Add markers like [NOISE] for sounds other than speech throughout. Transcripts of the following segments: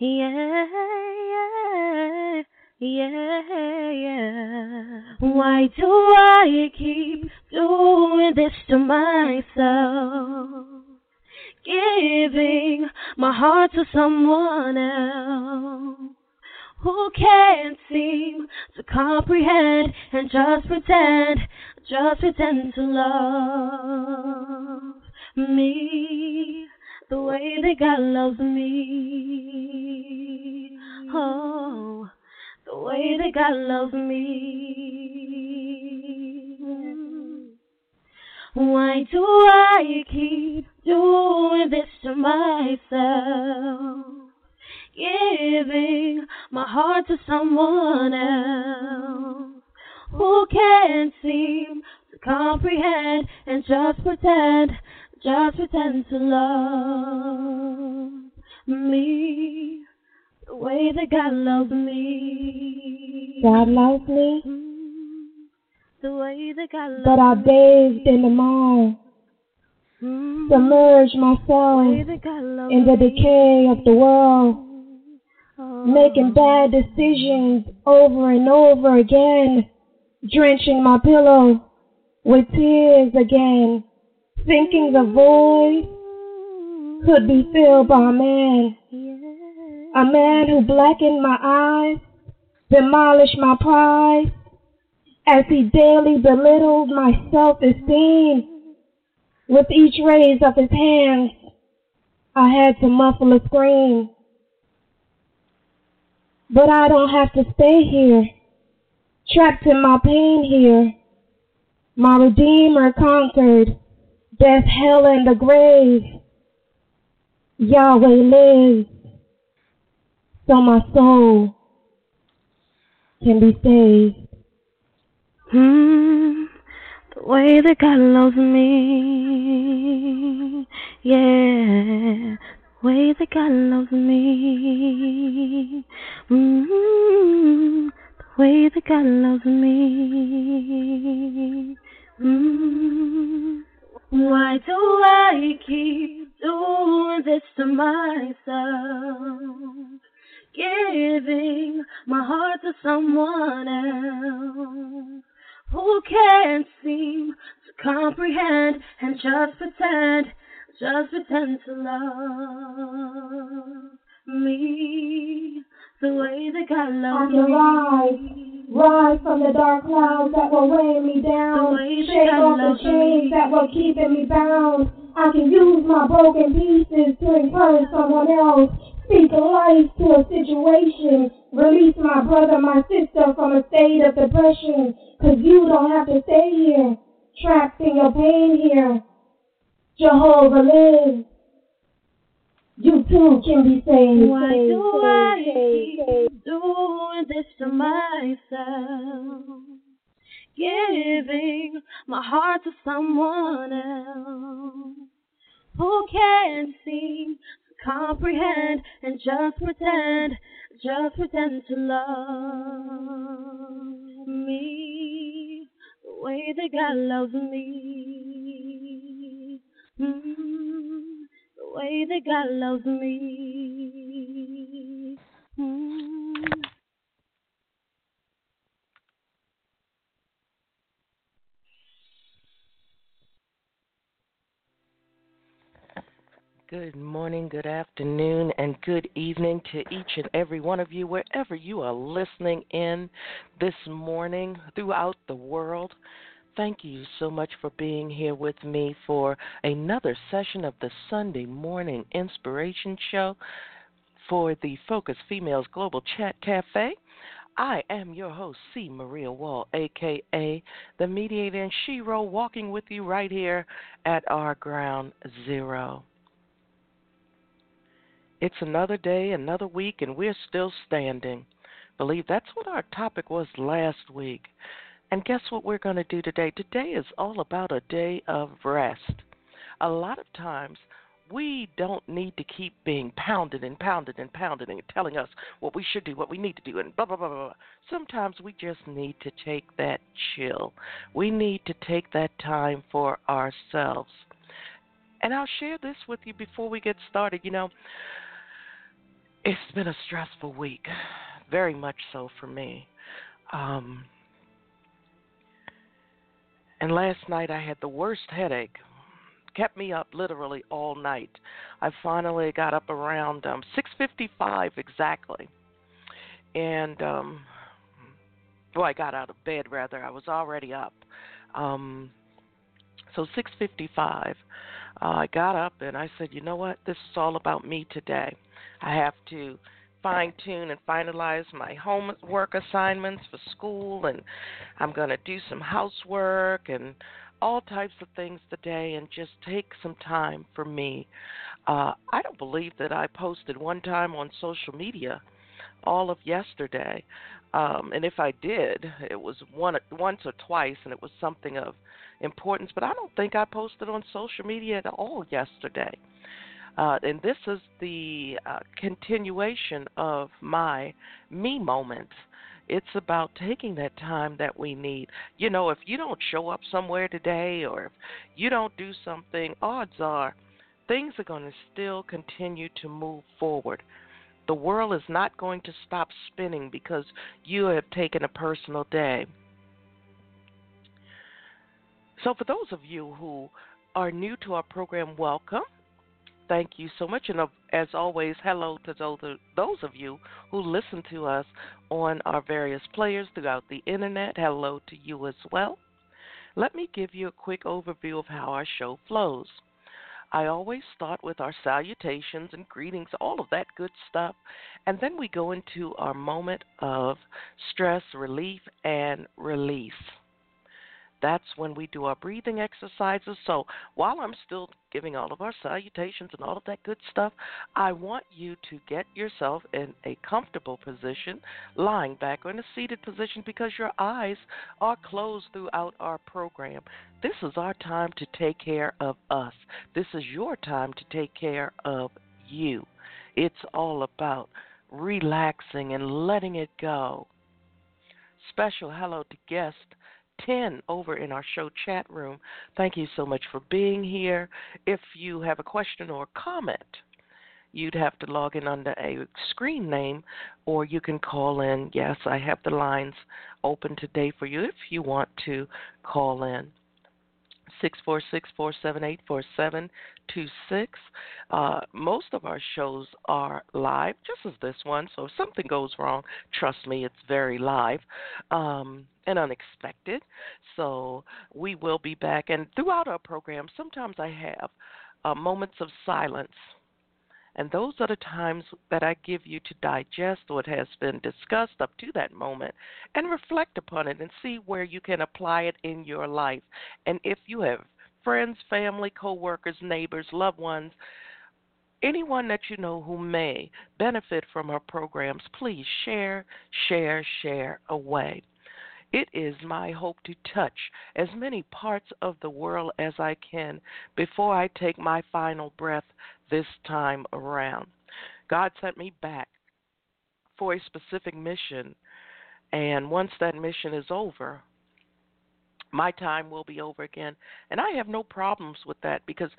Yeah, yeah, yeah, yeah. Why mm-hmm. do I keep doing this to myself? Giving my heart to someone else who can't seem to comprehend and just pretend, just pretend to love me the way that God loves me. Oh, the way that God loves me. Why do I keep doing this to myself? Giving my heart to someone else who can't seem to comprehend and just pretend just pretend to love me the way that God loves me. God loves me. Mm-hmm. The way that God loves but I bathed in the mire, me. Mm-hmm. submerged myself in the me. decay of the world, Oh. making bad decisions over and over again, drenching my pillow with tears again, thinking the void could be filled by man, mm-hmm. A man who blackened my eyes, demolished my pride, as he daily belittled my self-esteem. With each raise of his hands, I had to muffle a scream. But I don't have to stay here, trapped in my pain here. My Redeemer conquered death, hell, and the grave. Yahweh lives, so my soul can be saved. Hmm, the way that God loves me, yeah, the way that God loves me, mm, the way that God loves me. Mm. Why do I keep doing this to myself? Giving my heart to someone else who can't seem to comprehend and just pretend, just pretend to love me the way that God I loves can rise, me. rise from the dark clouds that were weighing me down, The way that shake off the chains me. that were keeping me bound. I can use my broken pieces to encourage someone else, speak life to a situation, release my brother, my sister from a state of depression, cause you don't have to stay here, trapped in your pain here. Jehovah lives. You too can be saved. Why saved, do I saved, doing this to myself? Giving my heart to someone else who can't seem comprehend and just pretend, just pretend to love me the way that God loves me. Mm, the way that God loves me. Good afternoon, and good evening to each and every one of you, wherever you are listening in this morning throughout the world. Thank you so much for being here with me for another session of the Sunday Morning Inspiration Show for the Focus Females Global Chat Cafe. I am your host, C. Maria Wall, aka the mediator and Shiro, walking with you right here at our ground zero. It's another day, another week, and we're still standing. Believe that's what our topic was last week. And guess what we're going to do today? Today is all about a day of rest. A lot of times, we don't need to keep being pounded and pounded and pounded and telling us what we should do, what we need to do, and blah, blah, blah, blah. Sometimes we just need to take that chill. We need to take that time for ourselves. And I'll share this with you before we get started. You know, it's been a stressful week, very much so for me. Um, and last night I had the worst headache. Kept me up literally all night. I finally got up around um 6:55 exactly. And um well, I got out of bed rather. I was already up. Um so 6:55 uh, I got up and I said, "You know what? This is all about me today. I have to fine tune and finalize my homework assignments for school, and I'm going to do some housework and all types of things today and just take some time for me. Uh, I don't believe that I posted one time on social media all of yesterday. Um, and if I did, it was one once or twice, and it was something of importance. But I don't think I posted on social media at all yesterday. Uh, and this is the uh, continuation of my me moments. It's about taking that time that we need. You know, if you don't show up somewhere today or if you don't do something, odds are things are going to still continue to move forward. The world is not going to stop spinning because you have taken a personal day. So, for those of you who are new to our program, welcome thank you so much. And uh, as always, hello to those, those of you who listen to us on our various players throughout the internet. Hello to you as well. Let me give you a quick overview of how our show flows. I always start with our salutations and greetings, all of that good stuff, and then we go into our moment of stress relief and release that's when we do our breathing exercises. So while I'm still giving all of our salutations and all of that good stuff, I want you to get yourself in a comfortable position, lying back or in a seated position because your eyes are closed throughout our program. This is our time to take care of us. This is your time to take care of you. It's all about relaxing and letting it go. Special hello to guest 10 over in our show chat room. Thank you so much for being here. If you have a question or comment, you'd have to log in under a screen name or you can call in. Yes, I have the lines open today for you if you want to call in. 646-478-4726. Uh, most of our shows are live, just as this one. So if something goes wrong, trust me, it's very live um, and unexpected. So we will be back. And throughout our program, sometimes I have uh, moments of silence and those are the times that I give you to digest what has been discussed up to that moment and reflect upon it and see where you can apply it in your life. And if you have friends, family, coworkers, neighbors, loved ones, anyone that you know who may benefit from our programs, please share, share, share away. It is my hope to touch as many parts of the world as I can before I take my final breath this time around. God sent me back for a specific mission, and once that mission is over, my time will be over again. And I have no problems with that because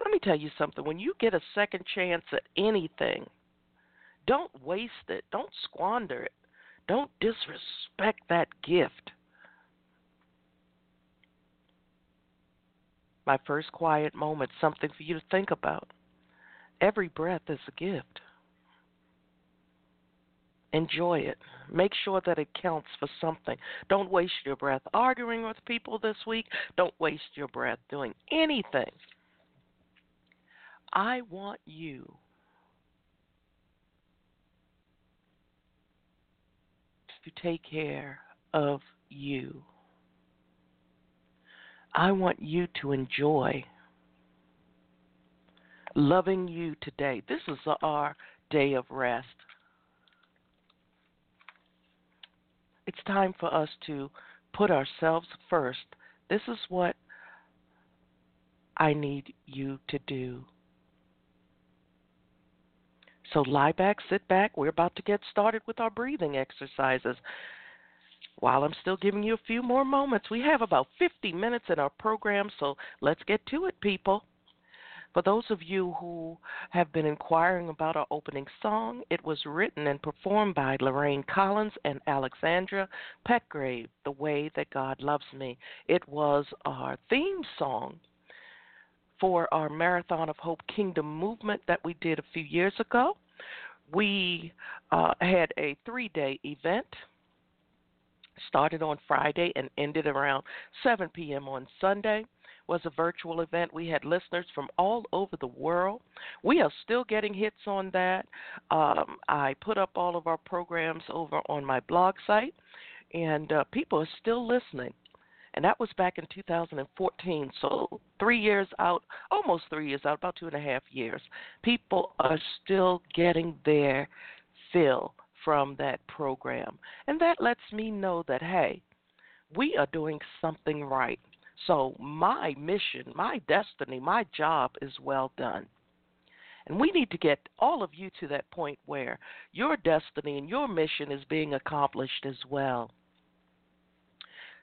let me tell you something when you get a second chance at anything, don't waste it, don't squander it, don't disrespect that gift. My first quiet moment, something for you to think about. Every breath is a gift. Enjoy it. Make sure that it counts for something. Don't waste your breath arguing with people this week. Don't waste your breath doing anything. I want you to take care of you. I want you to enjoy loving you today. This is our day of rest. It's time for us to put ourselves first. This is what I need you to do. So lie back, sit back. We're about to get started with our breathing exercises. While I'm still giving you a few more moments, we have about 50 minutes in our program, so let's get to it, people. For those of you who have been inquiring about our opening song, it was written and performed by Lorraine Collins and Alexandra Petgrave, The Way That God Loves Me. It was our theme song for our Marathon of Hope Kingdom movement that we did a few years ago. We uh, had a three day event started on Friday and ended around 7 p.m. on Sunday was a virtual event. We had listeners from all over the world. We are still getting hits on that. Um, I put up all of our programs over on my blog site, and uh, people are still listening. And that was back in 2014. So, three years out, almost three years out, about two and a half years. People are still getting their fill from that program. And that lets me know that, hey, we are doing something right. So, my mission, my destiny, my job is well done. And we need to get all of you to that point where your destiny and your mission is being accomplished as well.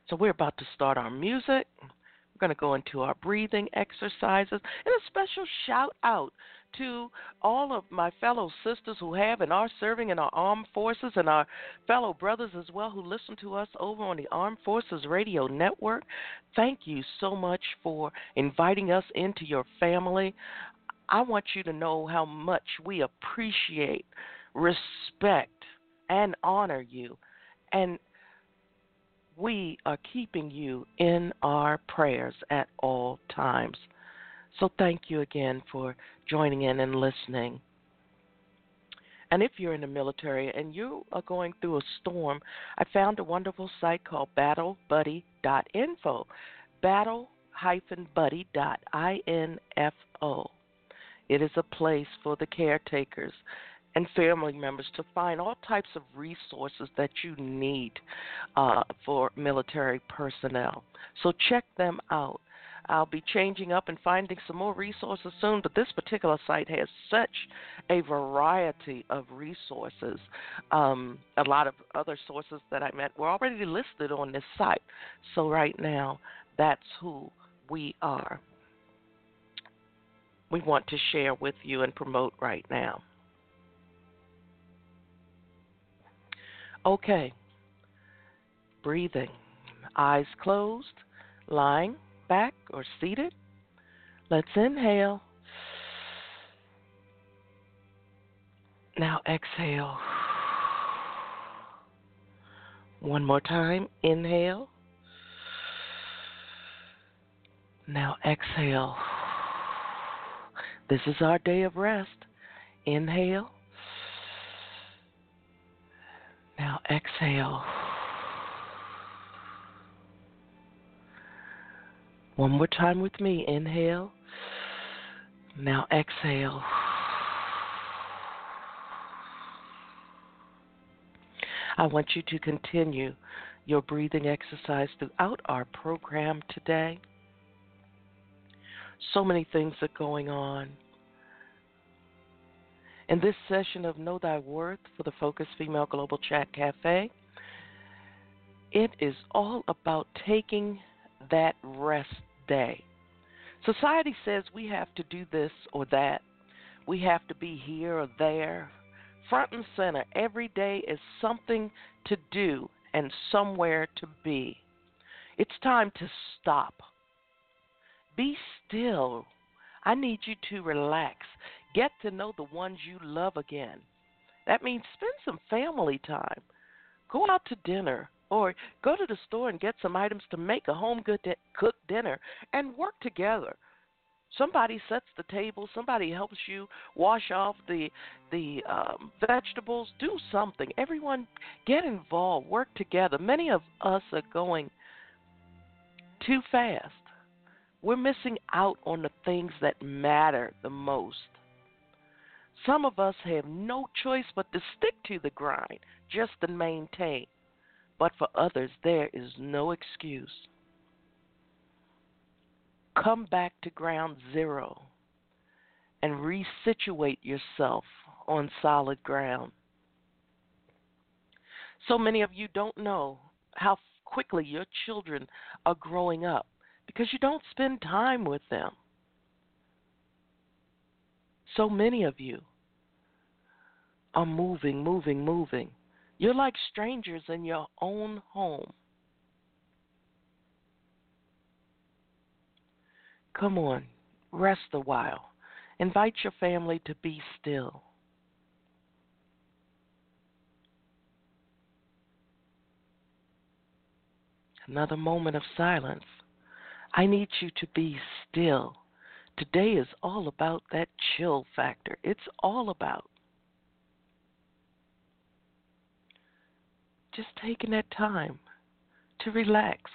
So, we're about to start our music. We're going to go into our breathing exercises and a special shout out to all of my fellow sisters who have and are serving in our armed forces and our fellow brothers as well who listen to us over on the Armed Forces Radio Network. Thank you so much for inviting us into your family. I want you to know how much we appreciate, respect, and honor you. And we are keeping you in our prayers at all times. So thank you again for joining in and listening. And if you're in the military and you are going through a storm, I found a wonderful site called battlebuddy.info. Battle-buddy.info. It is a place for the caretakers and family members to find all types of resources that you need uh, for military personnel. So check them out. I'll be changing up and finding some more resources soon, but this particular site has such a variety of resources. Um, a lot of other sources that I met were already listed on this site. So, right now, that's who we are. We want to share with you and promote right now. Okay, breathing, eyes closed, lying back or seated. Let's inhale. Now exhale. One more time. Inhale. Now exhale. This is our day of rest. Inhale. Exhale. One more time with me. Inhale. Now exhale. I want you to continue your breathing exercise throughout our program today. So many things are going on. In this session of Know Thy Worth for the Focus Female Global Chat Cafe, it is all about taking that rest day. Society says we have to do this or that. We have to be here or there. Front and center, every day is something to do and somewhere to be. It's time to stop. Be still. I need you to relax. Get to know the ones you love again. That means spend some family time. Go out to dinner or go to the store and get some items to make a home cooked dinner and work together. Somebody sets the table. Somebody helps you wash off the the um, vegetables. Do something. Everyone get involved. Work together. Many of us are going too fast. We're missing out on the things that matter the most. Some of us have no choice but to stick to the grind just to maintain but for others, there is no excuse. Come back to ground zero and resituate yourself on solid ground. So many of you don't know how quickly your children are growing up because you don't spend time with them. So many of you are moving, moving, moving. You're like strangers in your own home. Come on, rest a while. Invite your family to be still. Another moment of silence. I need you to be still. Today is all about that chill factor. It's all about just taking that time to relax.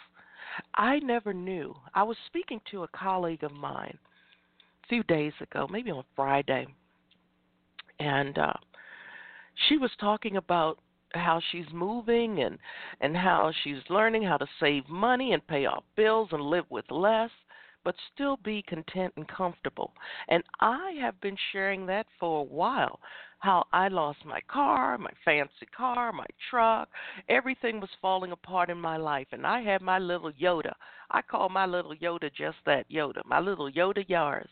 I never knew. I was speaking to a colleague of mine a few days ago, maybe on Friday, and uh, she was talking about how she's moving and and how she's learning how to save money and pay off bills and live with less but still be content and comfortable. And I have been sharing that for a while. How I lost my car, my fancy car, my truck, everything was falling apart in my life. And I had my little Yoda. I call my little Yoda just that Yoda, my little Yoda Yaris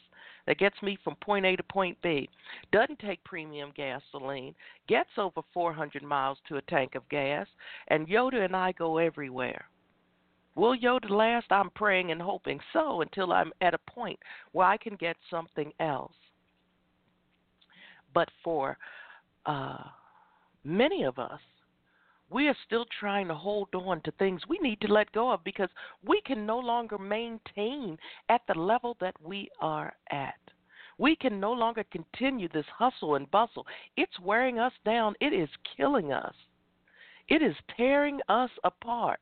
that gets me from point A to point B. Doesn't take premium gasoline, gets over 400 miles to a tank of gas, and Yoda and I go everywhere. Will Yoda last? I'm praying and hoping so until I'm at a point where I can get something else. But for uh, many of us, we are still trying to hold on to things we need to let go of because we can no longer maintain at the level that we are at. We can no longer continue this hustle and bustle. It's wearing us down, it is killing us, it is tearing us apart.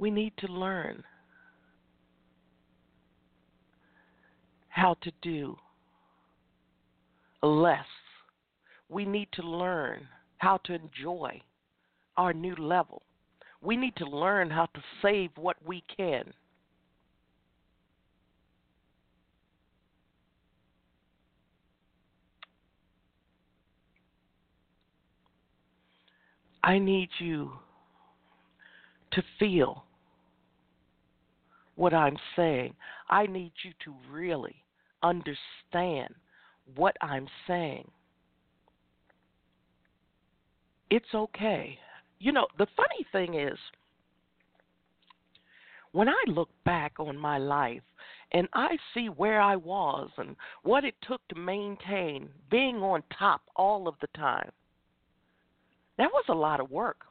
We need to learn how to do less. We need to learn how to enjoy our new level. We need to learn how to save what we can. I need you to feel what I'm saying. I need you to really understand what I'm saying. It's okay. You know, the funny thing is, when I look back on my life and I see where I was and what it took to maintain being on top all of the time, that was a lot of work.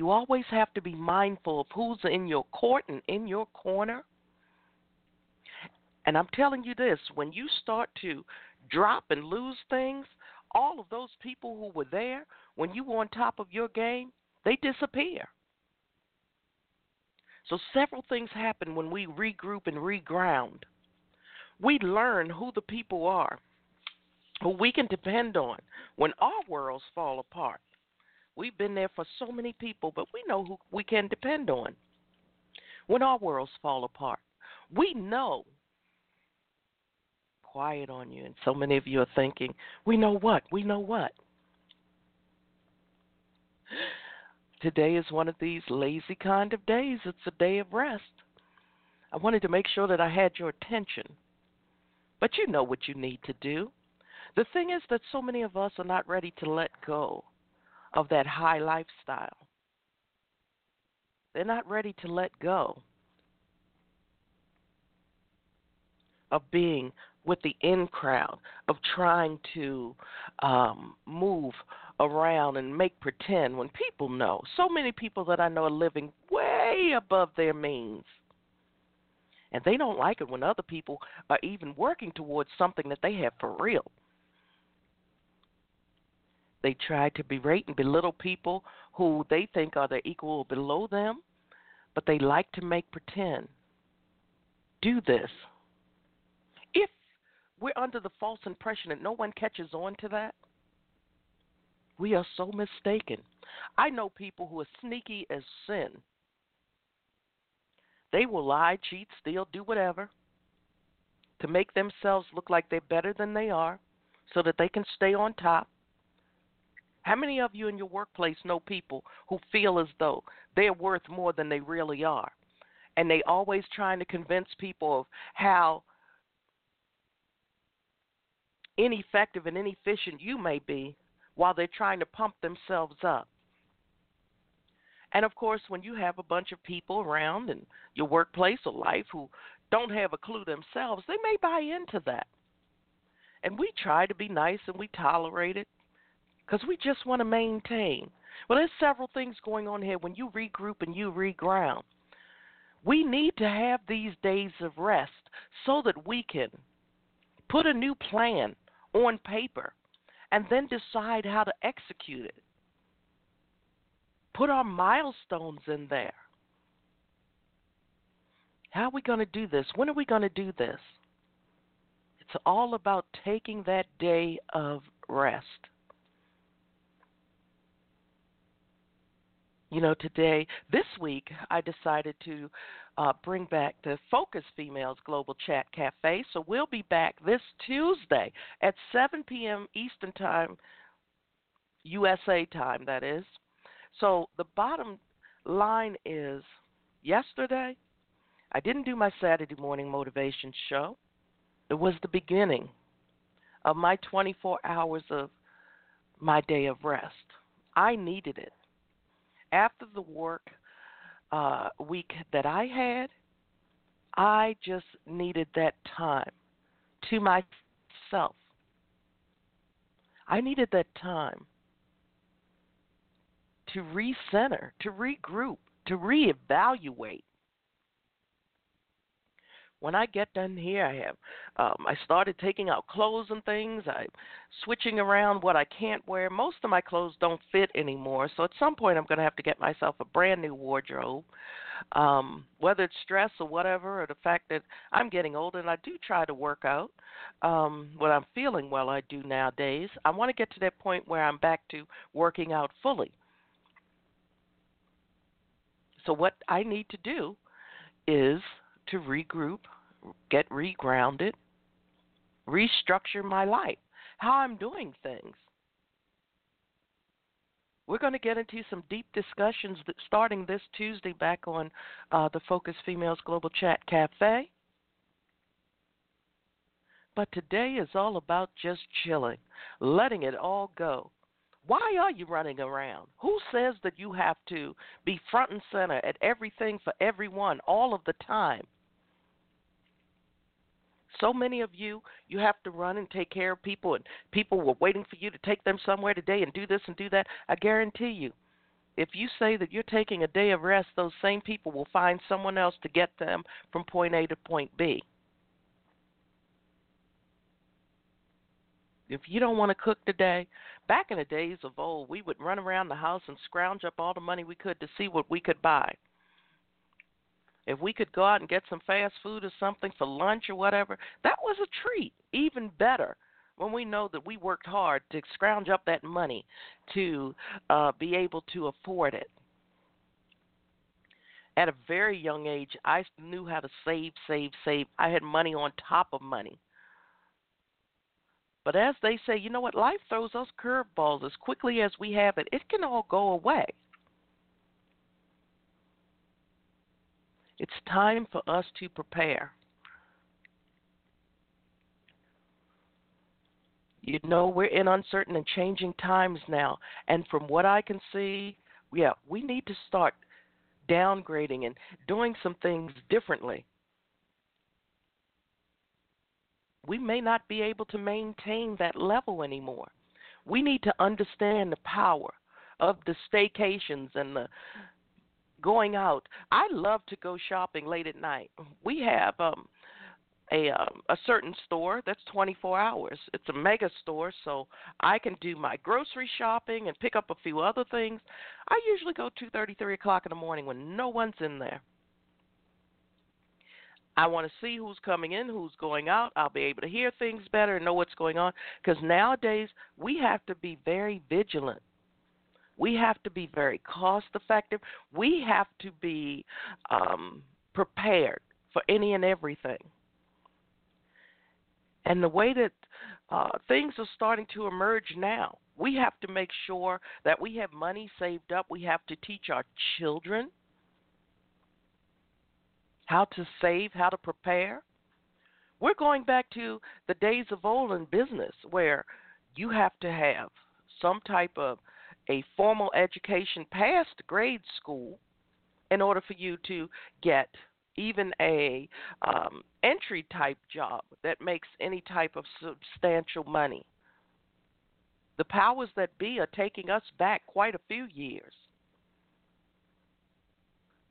You always have to be mindful of who's in your court and in your corner. And I'm telling you this when you start to drop and lose things, all of those people who were there when you were on top of your game, they disappear. So, several things happen when we regroup and reground. We learn who the people are who we can depend on when our worlds fall apart. We've been there for so many people, but we know who we can depend on when our worlds fall apart. We know. Quiet on you, and so many of you are thinking, we know what? We know what? Today is one of these lazy kind of days. It's a day of rest. I wanted to make sure that I had your attention. But you know what you need to do. The thing is that so many of us are not ready to let go of that high lifestyle. They're not ready to let go of being with the in crowd, of trying to um, move around and make pretend when people know. So many people that I know are living way above their means. And they don't like it when other people are even working towards something that they have for real. They try to berate and belittle people who they think are their equal or below them, but they like to make pretend. Do this. If we're under the false impression that no one catches on to that, we are so mistaken. I know people who are sneaky as sin. They will lie, cheat, steal, do whatever to make themselves look like they're better than they are so that they can stay on top How many of you in your workplace know people who feel as though they're worth more than they really are? And they always trying to convince people of how ineffective and inefficient you may be while they're trying to pump themselves up. And of course, when you have a bunch of people around in your workplace or life who don't have a clue themselves, they may buy into that. And we try to be nice and we tolerate it because we just want to maintain. Well, there's several things going on here when you regroup and you reground. We need to have these days of rest so that we can put a new plan on paper and then decide how to execute it. Put our milestones in there. How are we going to do this? When are we going to do this? It's all about taking that day of rest. You know, today, this week, I decided to uh, bring back the Focus Females Global Chat Cafe. So we'll be back this Tuesday at 7 p.m. Eastern Time, USA time, that is. So the bottom line is yesterday, I didn't do my Saturday morning motivation show. It was the beginning of my 24 hours of my day of rest. I needed it. After the work uh, week that I had, I just needed that time to myself. I needed that time to recenter, to regroup, to reevaluate when I get done here, I have um, I started taking out clothes and things. I'm switching around what I can't wear. Most of my clothes don't fit anymore, so at some point I'm going to have to get myself a brand new wardrobe. Um, whether it's stress or whatever, or the fact that I'm getting older and I do try to work out um, when I'm feeling well, I do nowadays. I want to get to that point where I'm back to working out fully. So what I need to do is to regroup, get regrounded, restructure my life, how I'm doing things. We're going to get into some deep discussions starting this Tuesday back on uh, the Focus Females Global Chat Cafe. But today is all about just chilling, letting it all go. Why are you running around? Who says that you have to be front and center at everything for everyone all of the time? So many of you you have to run and take care of people and people were waiting for you to take them somewhere today and do this and do that. I guarantee you if you say that you're taking a day of rest those same people will find someone else to get them from point a to point b. If you don't want to cook today back in the days of old we would run around the house and scrounge up all the money we could to see what we could buy if we could go out and get some fast food or something for lunch or whatever, that was a treat. Even better when we know that we worked hard to scrounge up that money to uh, be able to afford it. At a very young age, I knew how to save, save, save. I had money on top of money. But as they say, you know what? Life throws us curveballs as quickly as we have it. It can all go away. It's time for us to prepare. You know, we're in uncertain and changing times now. And from what I can see, yeah, we need to start downgrading and doing some things differently. We may not be able to maintain that level anymore. We need to understand the power of the staycations and the going out. I love to go shopping late at night. We have um a um, a certain store that's 24 hours. It's a mega store, so I can do my grocery shopping and pick up a few other things. I usually go 2:30, 3 o'clock in the morning when no one's in there. I want to see who's coming in, who's going out. I'll be able to hear things better and know what's going on. Because nowadays we have to be very vigilant we have to be very cost effective. We have to be um, prepared for any and everything. And the way that uh, things are starting to emerge now, We have to make sure that we have money saved up. We have to teach our children how to save, how to prepare. We're going back to the days of old in business where you have to have some type of a formal education past grade school in order for you to get even a um, entry type job that makes any type of substantial money. The powers that be are taking us back quite a few years.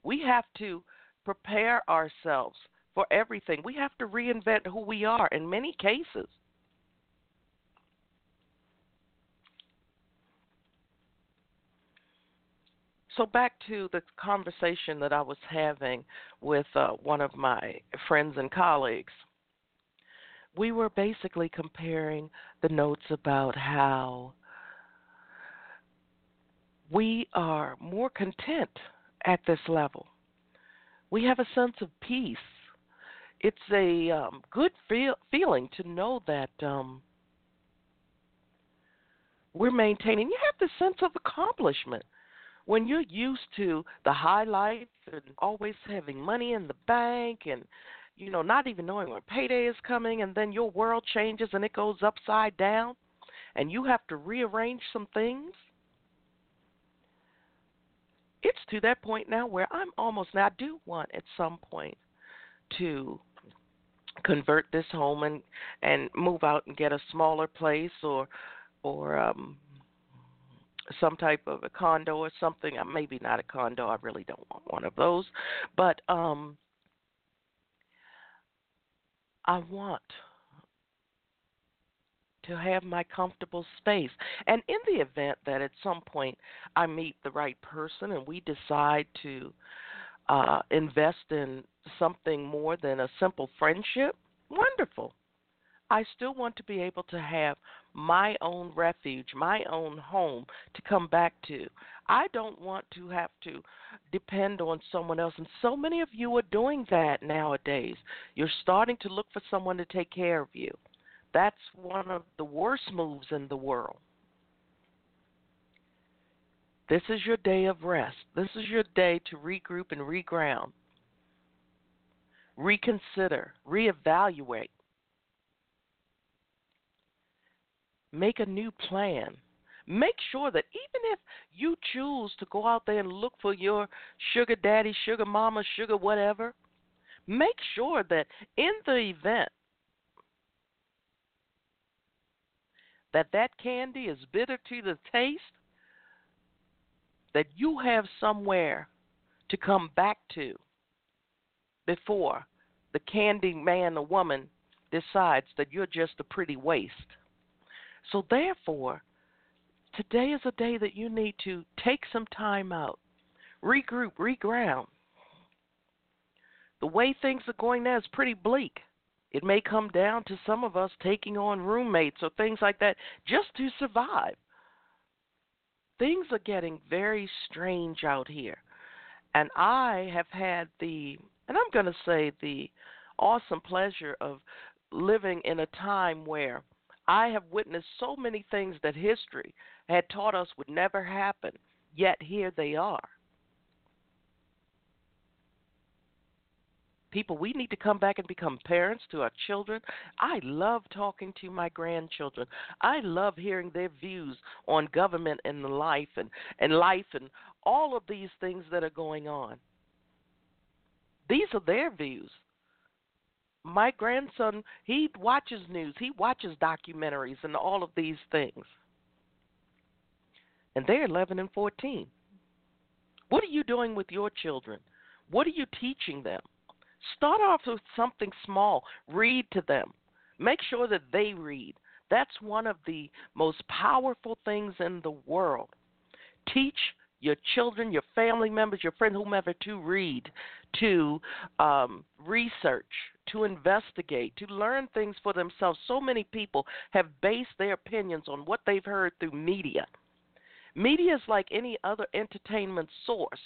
We have to prepare ourselves for everything. We have to reinvent who we are in many cases. So, back to the conversation that I was having with uh, one of my friends and colleagues. We were basically comparing the notes about how we are more content at this level we have a sense of peace. It's a um, good feel, feeling to know that um, we're maintaining. You have this sense of accomplishment when you're used to the high life and always having money in the bank and you know not even knowing when payday is coming and then your world changes and it goes upside down and you have to rearrange some things it's to that point now where I'm almost now I do want at some point to convert this home and and move out and get a smaller place or or um some type of a condo or something maybe not a condo I really don't want one of those but um I want to have my comfortable space. And in the event that at some point I meet the right person and we decide to uh, invest in something more than a simple friendship, wonderful. I still want to be able to have my own refuge, my own home to come back to. I don't want to have to depend on someone else. And so many of you are doing that nowadays. You're starting to look for someone to take care of you. That's one of the worst moves in the world. This is your day of rest. This is your day to regroup and reground, reconsider, reevaluate, make a new plan. Make sure that even if you choose to go out there and look for your sugar daddy, sugar mama, sugar whatever, make sure that in the event that that candy is bitter to the taste, that you have somewhere to come back to before the candy man or woman decides that you're just a pretty waste. So, therefore, today is a day that you need to take some time out, regroup, reground. The way things are going now is pretty bleak. It may come down to some of us taking on roommates or things like that just to survive. Things are getting very strange out here. And I have had the, and I'm going to say the awesome pleasure of living in a time where I have witnessed so many things that history had taught us would never happen, yet here they are. people we need to come back and become parents to our children. I love talking to my grandchildren. I love hearing their views on government and life and and life and all of these things that are going on. These are their views my grandson he watches news he watches documentaries and all of these things and they're 11 and 14 what are you doing with your children what are you teaching them Start off with something small. Read to them. Make sure that they read. That's one of the most powerful things in the world. Teach your children, your family members, your friends, whomever, to read, to um, research, to investigate, to learn things for themselves. So many people have based their opinions on what they've heard through media. Media is like any other entertainment source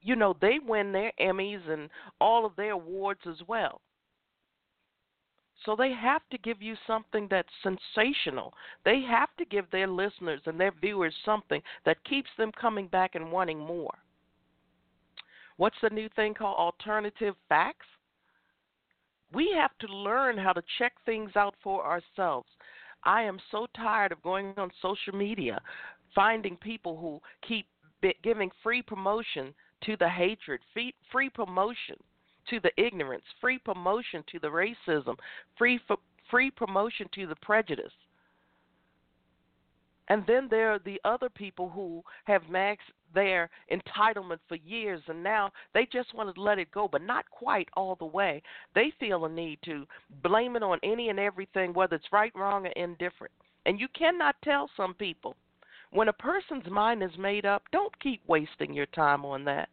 you know, they win their Emmys and all of their awards as well. So they have to give you something that's sensational. They have to give their listeners and their viewers something that keeps them coming back and wanting more. What's the new thing called alternative facts? We have to learn how to check things out for ourselves. I am so tired of going on social media, finding people who keep giving free promotion to the hatred, free, promotion to the ignorance, free promotion to the racism, free free promotion to the prejudice. And then there are the other people who have maxed their entitlement for years and now they just want to let it go, but not quite all the way. They feel a need to blame it on any and everything, whether it's right, wrong, or indifferent. And you cannot tell some people. When a person's mind is made up, don't keep wasting your time on that.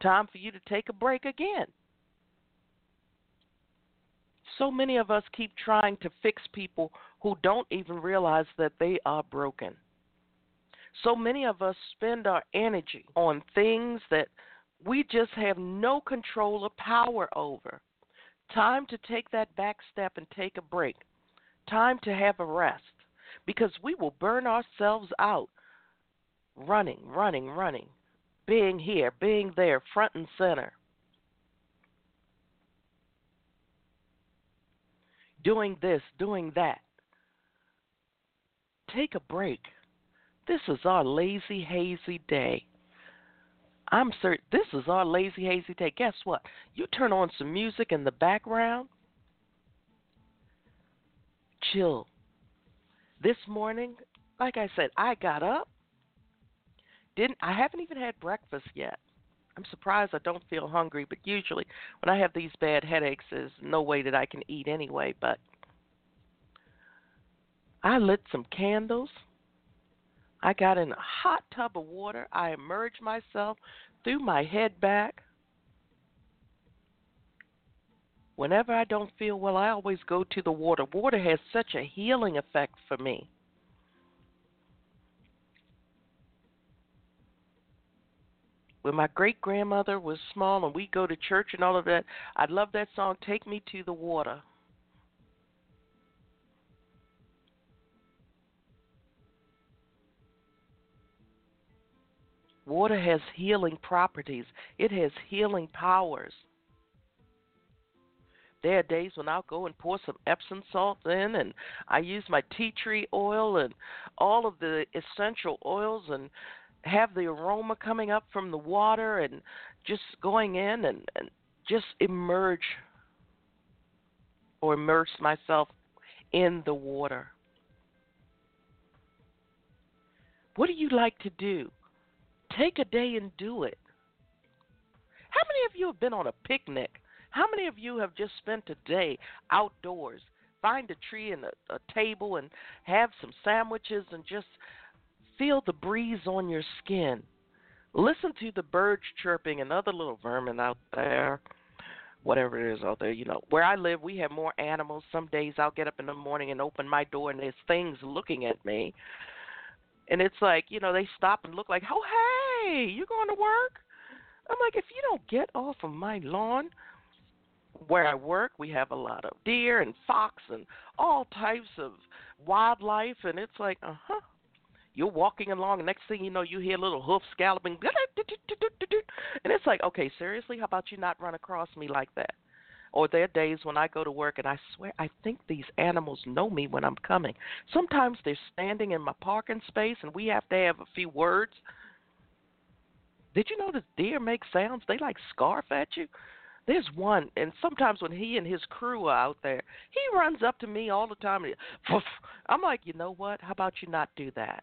Time for you to take a break again. So many of us keep trying to fix people who don't even realize that they are broken. So many of us spend our energy on things that we just have no control or power over. Time to take that back step and take a break. Time to have a rest because we will burn ourselves out running, running, running, being here, being there, front and center. Doing this, doing that. Take a break. This is our lazy, hazy day. I'm certain this is our lazy, hazy day. Guess what? You turn on some music in the background, chill. This morning, like I said, I got up. Didn't I haven't even had breakfast yet. I'm surprised I don't feel hungry, but usually when I have these bad headaches, there's no way that I can eat anyway. But I lit some candles. I got in a hot tub of water. I immersed myself, threw my head back. Whenever I don't feel well, I always go to the water. Water has such a healing effect for me. When my great grandmother was small and we go to church and all of that, I love that song, Take Me to the Water. Water has healing properties. It has healing powers. There are days when I'll go and pour some Epsom salt in, and I use my tea tree oil and all of the essential oils and have the aroma coming up from the water and just going in and, and just emerge or immerse myself in the water. What do you like to do? Take a day and do it. How many of you have been on a picnic? How many of you have just spent a day outdoors? Find a tree and a, a table and have some sandwiches and just Feel the breeze on your skin. Listen to the birds chirping and other little vermin out there. Whatever it is out there, you know. Where I live, we have more animals. Some days I'll get up in the morning and open my door and there's things looking at me. And it's like, you know, they stop and look like, oh, hey, you going to work? I'm like, if you don't get off of my lawn, where I work, we have a lot of deer and fox and all types of wildlife, and it's like, uh huh, you're walking along, and next thing you know, you hear little hoof scalloping, [LAUGHS] and it's like, okay, seriously, how about you not run across me like that? Or there are days when I go to work and I swear I think these animals know me when I'm coming. Sometimes they're standing in my parking space and we have to have a few words. Did you know that deer make sounds? They like scarf at you. There's one, and sometimes when he and his crew are out there, he runs up to me all the time. And he, I'm like, you know what? How about you not do that?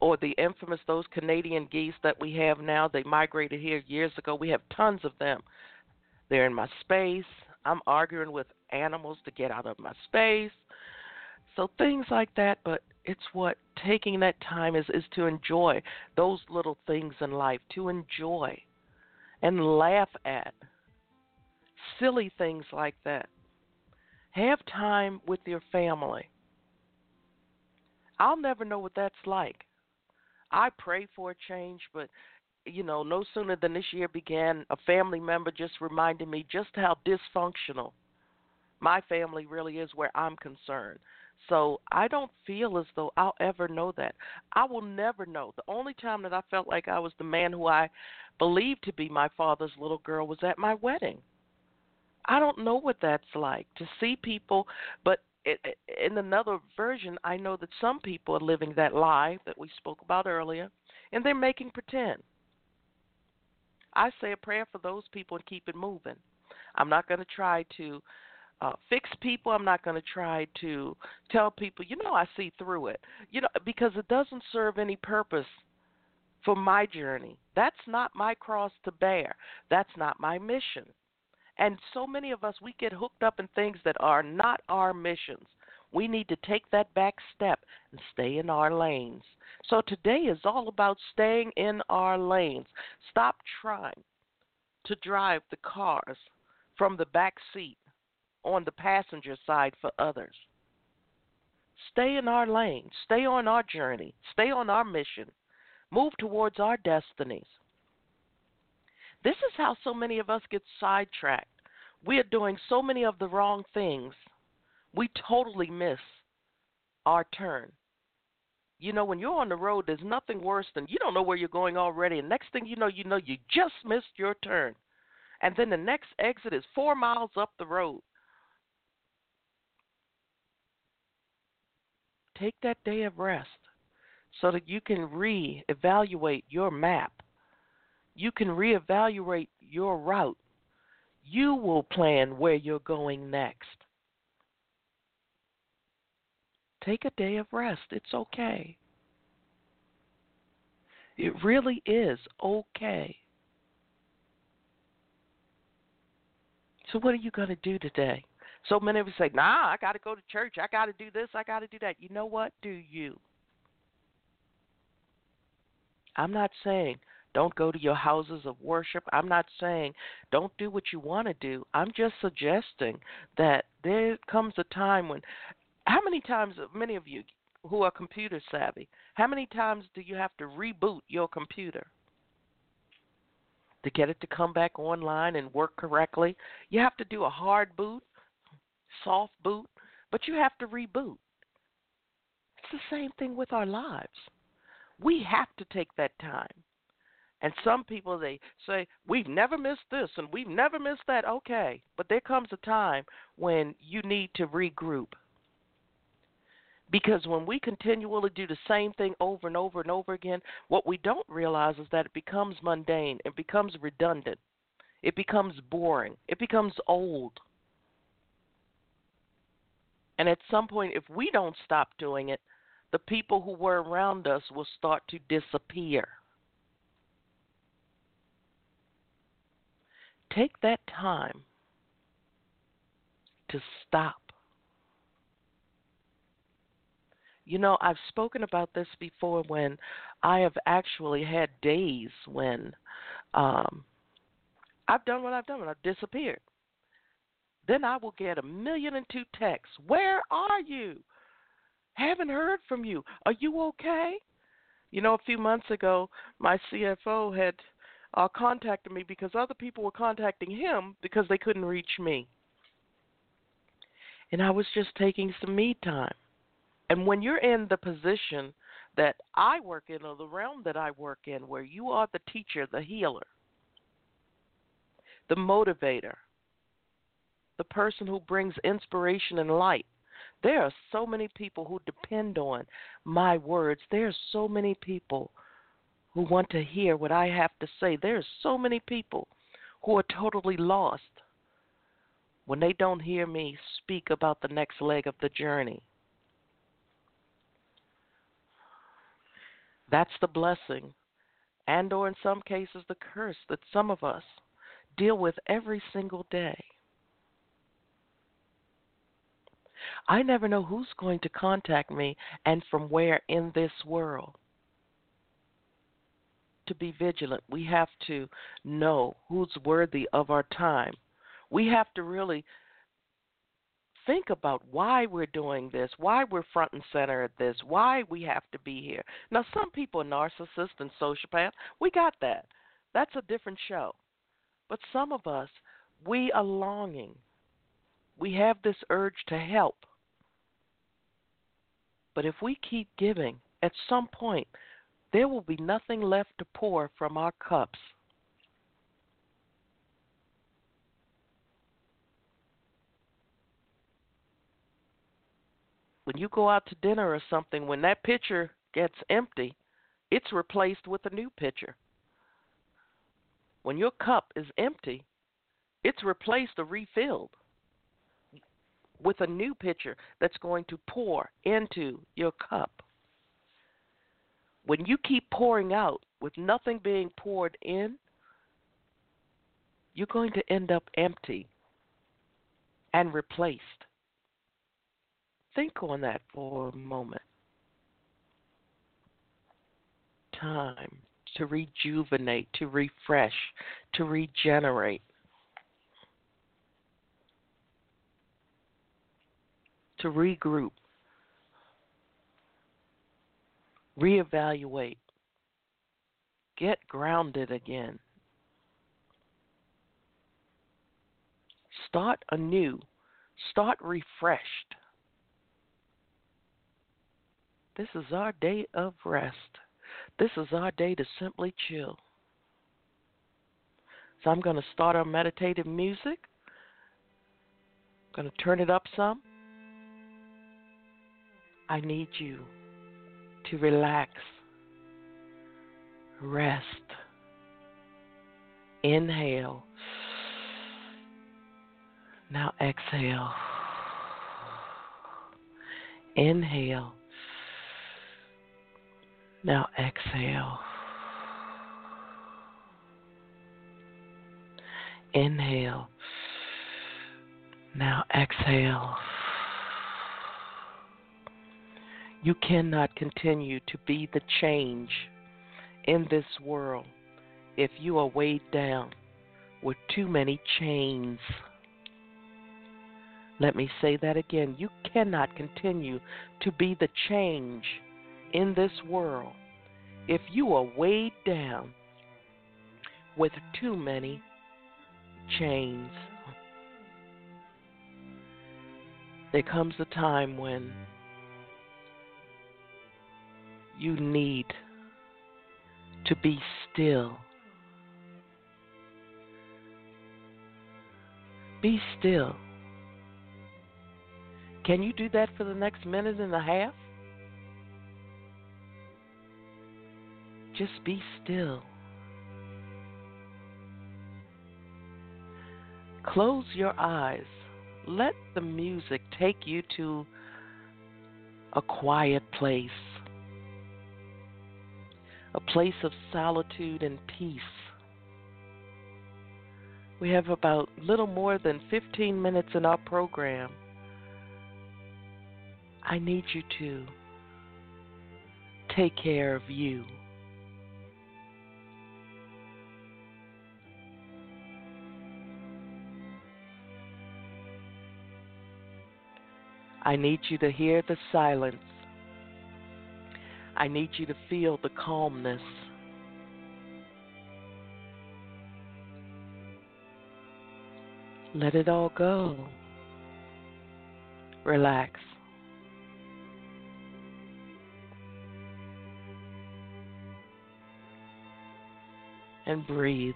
Or the infamous those Canadian geese that we have now. They migrated here years ago. We have tons of them. They're in my space. I'm arguing with animals to get out of my space. So things like that, but it's what taking that time is is to enjoy those little things in life, to enjoy and laugh at silly things like that. Have time with your family. I'll never know what that's like. I pray for a change, but you know, no sooner than this year began, a family member just reminded me just how dysfunctional my family really is where I'm concerned. So I don't feel as though I'll ever know that. I will never know. The only time that I felt like I was the man who I believed to be my father's little girl was at my wedding. I don't know what that's like to see people, but in another version, I know that some people are living that lie that we spoke about earlier, and they're making pretend. I say a prayer for those people and keep it moving. I'm not going to try to uh, fix people. I'm not going to try to tell people, you know, I see through it. You know, because it doesn't serve any purpose for my journey. That's not my cross to bear. That's not my mission. And so many of us, we get hooked up in things that are not our missions. We need to take that back step and stay in our lanes. So today is all about staying in our lanes. Stop trying to drive the cars from the back seat on the passenger side for others. Stay in our lane. Stay on our journey. Stay on our mission. Move towards our destinies. This is how so many of us get sidetracked. We are doing so many of the wrong things. We totally miss our turn. You know, when you're on the road, there's nothing worse than you don't know where you're going already, and next thing you know, you know you just missed your turn. And then the next exit is four miles up the road. Take that day of rest so that you can re-evaluate your map. You can re-evaluate your route. You will plan where you're going next. Take a day of rest. It's okay. It really is okay. So, what are you going to do today? So many of us say, nah, I got to go to church. I got to do this. I got to do that. You know what? Do you? I'm not saying don't go to your houses of worship. I'm not saying don't do what you want to do. I'm just suggesting that there comes a time when, how many times, many of you who are computer savvy, how many times do you have to reboot your computer? To get it to come back online and work correctly, you have to do a hard boot soft boot, but you have to reboot. It's the same thing with our lives. We have to take that time. And some people they say we've never missed this and we've never missed that. Okay, but there comes a time when you need to regroup. Because when we continually do the same thing over and over and over again, what we don't realize is that it becomes mundane, it becomes redundant, it becomes boring, it becomes old. And at some point, if we don't stop doing it, the people who were around us will start to disappear. Take that time to stop. You know, I've spoken about this before when I have actually had days when um, I've done what I've done, and I've disappeared. Then I will get a million and two texts. Where are you? Haven't heard from you. Are you okay? You know, a few months ago, my CFO had uh, contacted me because other people were contacting him because they couldn't reach me. And I was just taking some me time. And when you're in the position that I work in, or the realm that I work in, where you are the teacher, the healer, the motivator, the person who brings inspiration and light. There are so many people who depend on my words. There are so many people who want to hear what I have to say. There are so many people who are totally lost when they don't hear me speak about the next leg of the journey. That's the blessing and or in some cases the curse that some of us deal with every single day. I never know who's going to contact me and from where in this world. To be vigilant, we have to know who's worthy of our time. We have to really think about why we're doing this, why we're front and center at this, why we have to be here. Now, some people are narcissists and sociopaths. We got that. That's a different show. But some of us, we are longing. We have this urge to help. But if we keep giving, at some point, there will be nothing left to pour from our cups. when you go out to dinner or something, when that pitcher gets empty, it's replaced with a new pitcher. When your cup is empty, it's replaced or refilled with a new pitcher that's going to pour into your cup. When you keep pouring out with nothing being poured in, you're going to end up empty and replaced. Think on that for a moment. Time to rejuvenate, to refresh, to regenerate, to regroup, reevaluate, get grounded again. Start anew, start refreshed. This is our day of rest. This is our day to simply chill. So I'm going to start our meditative music. I'm going to turn it up some. I need you to relax, rest, inhale. Now exhale. Inhale. Now exhale. Inhale. Now exhale. You cannot continue to be the change in this world if you are weighed down with too many chains. Let me say that again. You cannot continue to be the change in this world if you are weighed down with too many chains. There comes a time when you need to be still. Be still. Can you do that for the next minute and a half? Just be still. Close your eyes. Let the music take you to a quiet place, a place of solitude and peace. We have about little more than 15 minutes in our program. I need you to take care of you. I need you to hear the silence. I need you to feel the calmness. Let it all go. Relax. And breathe.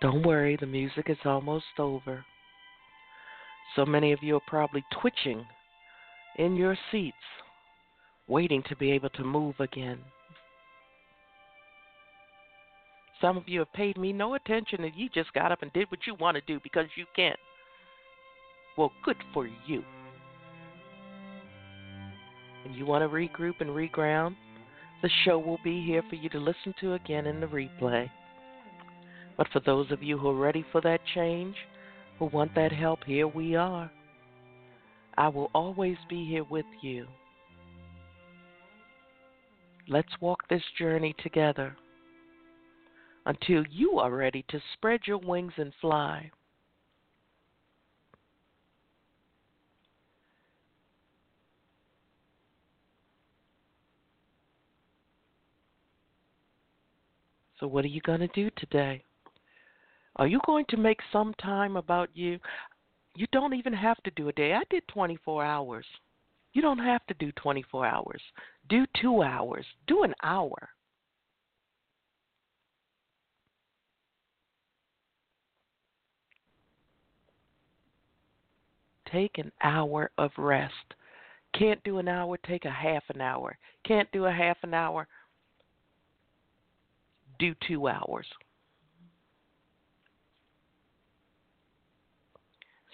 Don't worry, the music is almost over. So many of you are probably twitching in your seats, waiting to be able to move again. Some of you have paid me no attention and you just got up and did what you want to do because you can. Well, good for you. And you want to regroup and reground? The show will be here for you to listen to again in the replay. But for those of you who are ready for that change, who want that help, here we are. I will always be here with you. Let's walk this journey together until you are ready to spread your wings and fly. So, what are you going to do today? Are you going to make some time about you? You don't even have to do a day. I did 24 hours. You don't have to do 24 hours. Do two hours. Do an hour. Take an hour of rest. Can't do an hour, take a half an hour. Can't do a half an hour, do two hours.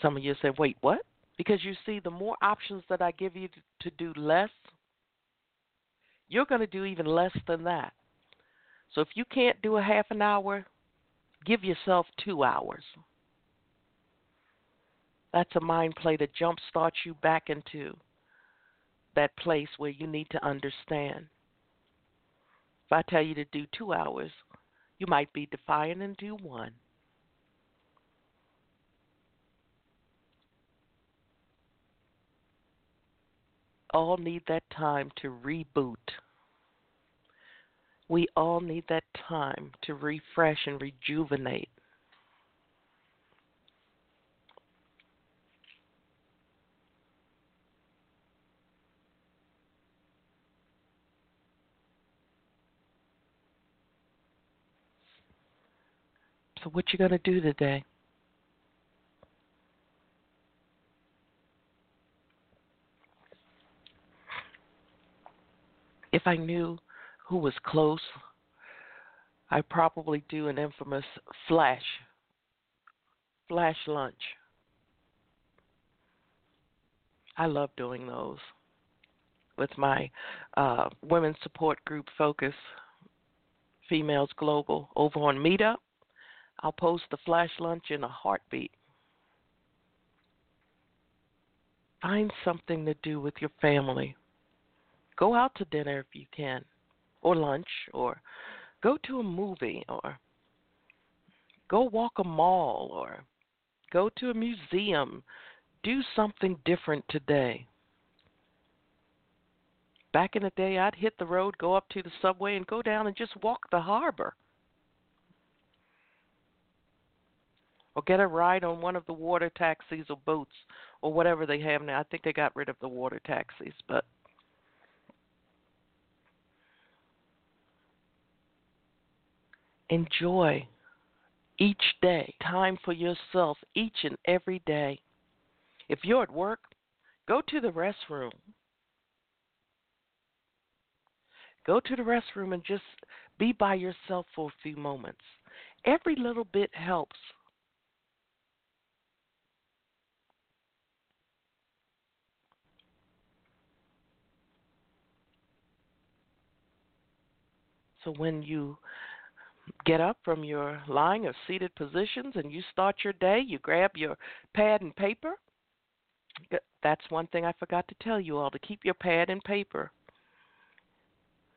Some of you say, wait, what? Because you see, the more options that I give you to, to do less, you're going to do even less than that. So if you can't do a half an hour, give yourself two hours. That's a mind play that jump starts you back into that place where you need to understand. If I tell you to do two hours, you might be defiant and do one. All need that time to reboot. We all need that time to refresh and rejuvenate. So what you gonna do today? If I knew who was close, I'd probably do an infamous flash flash lunch. I love doing those with my uh, women's support group Focus Females Global over on Meetup. I'll post the flash lunch in a heartbeat. Find something to do with your family. Go out to dinner if you can, or lunch, or go to a movie, or go walk a mall, or go to a museum. Do something different today. Back in the day, I'd hit the road, go up to the subway, and go down and just walk the harbor. or get a ride on one of the water taxis or boats or whatever they have now. I think they got rid of the water taxis, but enjoy each day, time for yourself each and every day. If you're at work, go to the restroom. Go to the restroom and just be by yourself for a few moments. Every little bit helps. So when you get up from your lying or seated positions and you start your day, you grab your pad and paper. That's one thing I forgot to tell you all to keep your pad and paper.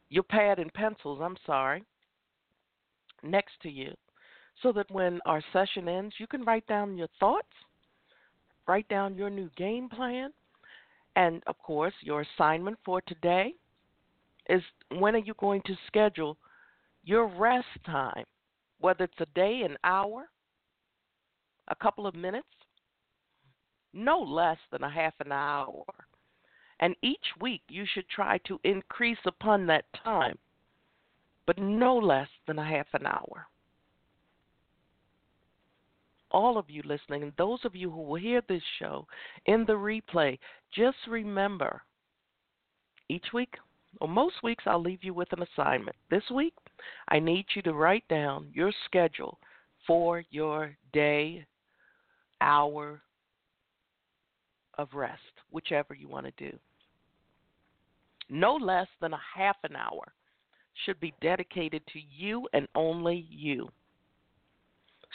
Your pad and pencils, I'm sorry, next to you. So that when our session ends, you can write down your thoughts, write down your new game plan, and of course, your assignment for today is when are you going to schedule your rest time, whether it's a day, an hour, a couple of minutes, no less than a half an hour. And each week you should try to increase upon that time, but no less than a half an hour. All of you listening, and those of you who will hear this show in the replay, just remember each week well, most weeks I'll leave you with an assignment. This week, I need you to write down your schedule for your day, hour of rest, whichever you want to do. No less than a half an hour should be dedicated to you and only you.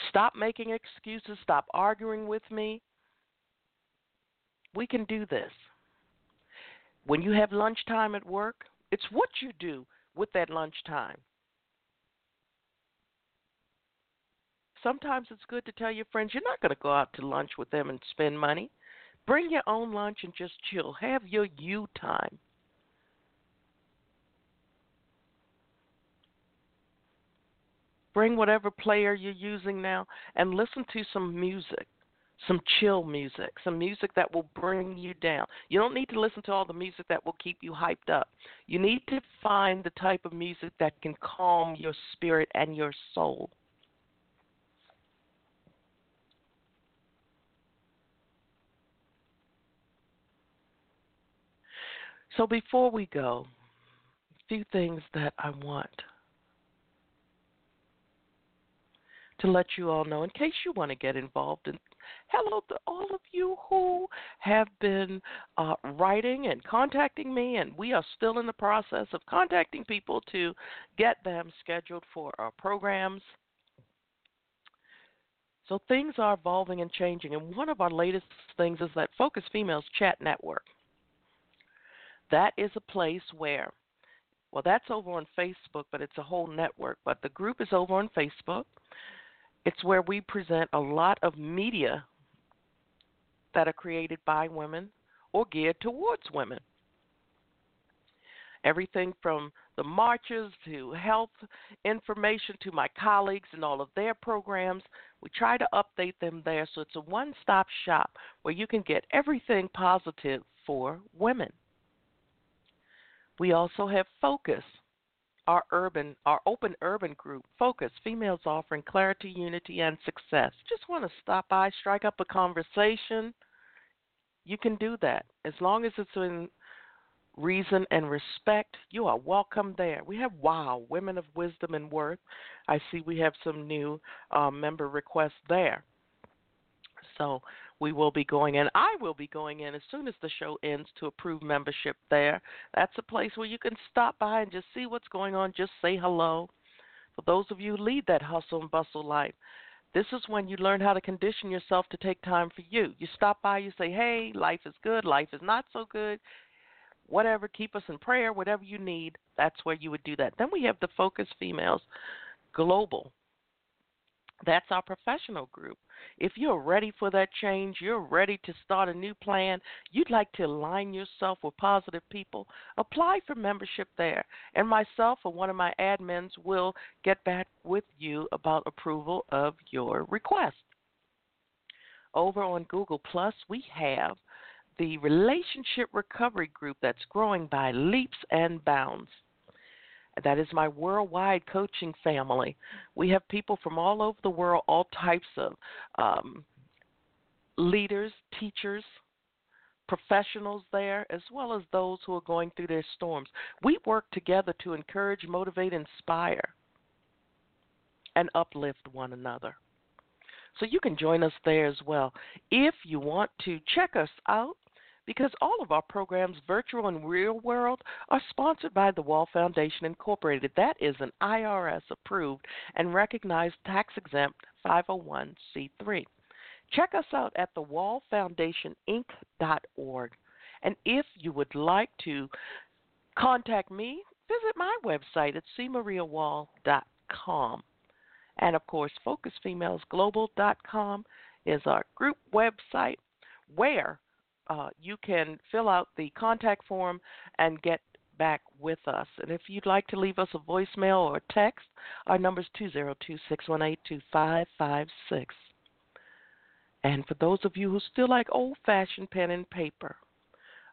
Stop making excuses. Stop arguing with me. we can do this. When you have lunchtime at work, it's what you do with that lunchtime. Sometimes it's good to tell your friends you're not going to go out to lunch with them and spend money. Bring your own lunch and just chill. Have your you time. Bring whatever player you're using now and listen to some music some chill music, some music that will bring you down. You don't need to listen to all the music that will keep you hyped up. You need to find the type of music that can calm your spirit and your soul. So before we go, a few things that I want to let you all know in case you want to get involved in hello to all of you who have been uh, writing and contacting me, and we are still in the process of contacting people to get them scheduled for our programs. So things are evolving and changing, and one of our latest things is that Focus Females Chat Network. That is a place where, well, that's over on Facebook, but it's a whole network. But the group is over on Facebook. It's where we present a lot of media that are created by women or geared towards women. Everything from the marches to health information to my colleagues and all of their programs. We try to update them there so it's a one stop shop where you can get everything positive for women. We also have Focus, our urban our open urban group focus females offering clarity unity and success. Just want to stop by strike up a conversation. You can do that. As long as it's in reason and respect you are welcome there. We have wow women of wisdom and worth. I see we have some new uh, member requests there. So we will be going in. I will be going in as soon as the show ends to approve membership there. That's a place where you can stop by and just see what's going on, just say hello. For those of you who lead that hustle and bustle life, this is when you learn how to condition yourself to take time for you. You stop by, you say, hey, life is good, life is not so good, whatever, keep us in prayer, whatever you need, that's where you would do that. Then we have the Focus Females Global that's our professional group. If you're ready for that change, you're ready to start a new plan, you'd like to align yourself with positive people, apply for membership there. And myself or one of my admins will get back with you about approval of your request. Over on Google Plus, we have the Relationship Recovery Group that's growing by leaps and bounds. That is my worldwide coaching family. We have people from all over the world, all types of um, leaders, teachers, professionals there, as well as those who are going through their storms. We work together to encourage, motivate, inspire, and uplift one another. So you can join us there as well. If you want to check us out, because all of our programs, virtual and real world, are sponsored by the Wall Foundation Incorporated. That is an IRS approved and recognized tax exempt 501c3. Check us out at thewallfoundationinc.org. And if you would like to contact me, visit my website at cmariawall.com. And of course, focusfemalesglobal.com is our group website where uh, you can fill out the contact form and get back with us. And if you'd like to leave us a voicemail or text, our number is 202 618 2556. And for those of you who still like old fashioned pen and paper,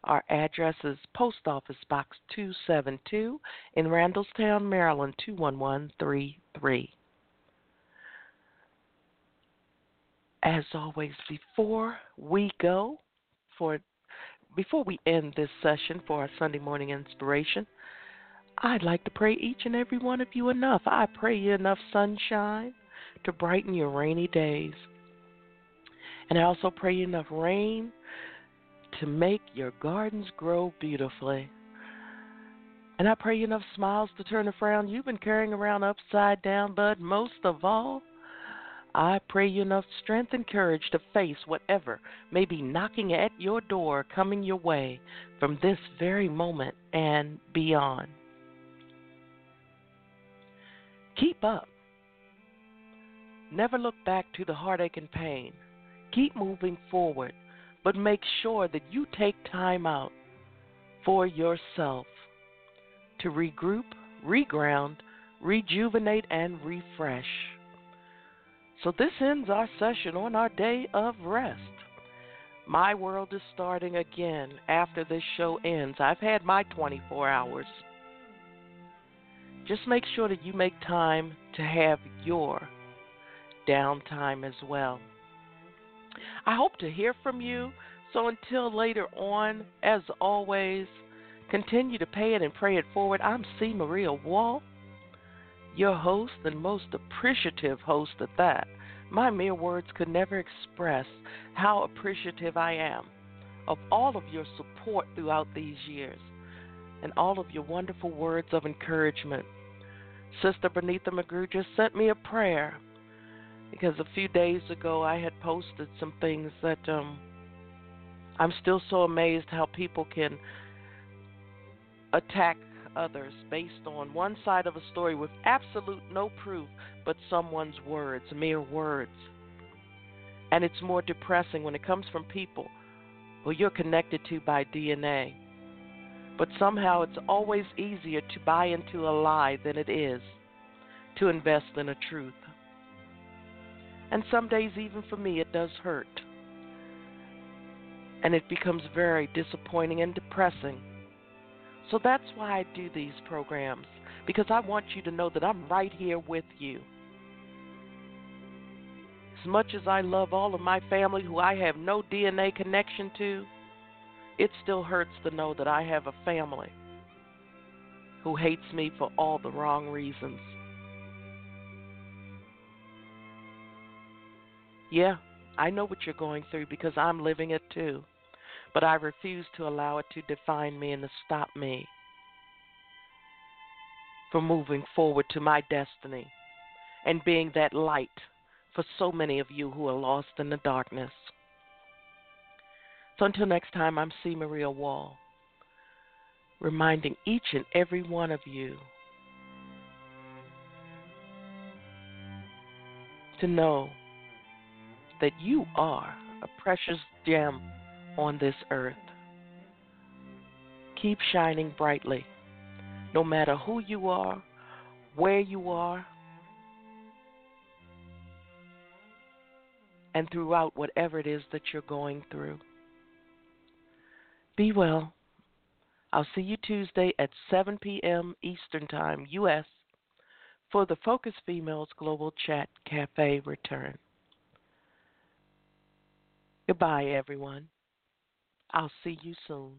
our address is Post Office Box 272 in Randallstown, Maryland 21133. As always, before we go, for before we end this session for our Sunday morning inspiration, I'd like to pray each and every one of you enough. I pray you enough sunshine to brighten your rainy days. And I also pray you enough rain to make your gardens grow beautifully. And I pray you enough smiles to turn a frown you've been carrying around upside down, bud. Most of all, I pray you enough strength and courage to face whatever may be knocking at your door, coming your way from this very moment and beyond. Keep up. Never look back to the heartache and pain. Keep moving forward, but make sure that you take time out for yourself to regroup, reground, rejuvenate, and refresh. So, this ends our session on our day of rest. My world is starting again after this show ends. I've had my 24 hours. Just make sure that you make time to have your downtime as well. I hope to hear from you. So until later on, as always, continue to pay it and pray it forward. I'm C. Maria Wall your host and most appreciative host at that. My mere words could never express how appreciative I am of all of your support throughout these years and all of your wonderful words of encouragement. Sister Benita McGrew just sent me a prayer because a few days ago I had posted some things that um, I'm still so amazed how people can attack others based on one side of a story with absolute no proof but someone's words, mere words. And it's more depressing when it comes from people who you're connected to by DNA. But somehow it's always easier to buy into a lie than it is to invest in a truth. And some days, even for me, it does hurt. And it becomes very disappointing and depressing so that's why I do these programs, because I want you to know that I'm right here with you. As much as I love all of my family who I have no DNA connection to, it still hurts to know that I have a family who hates me for all the wrong reasons. Yeah, I know what you're going through because I'm living it too but I refuse to allow it to define me and to stop me from moving forward to my destiny and being that light for so many of you who are lost in the darkness. So until next time, I'm C. Maria Wall, reminding each and every one of you to know that you are a precious gem on this earth. Keep shining brightly, no matter who you are, where you are, and throughout whatever it is that you're going through. Be well. I'll see you Tuesday at 7 p.m. Eastern Time, U.S., for the Focus Females Global Chat Cafe return. Goodbye, everyone. I'll see you soon.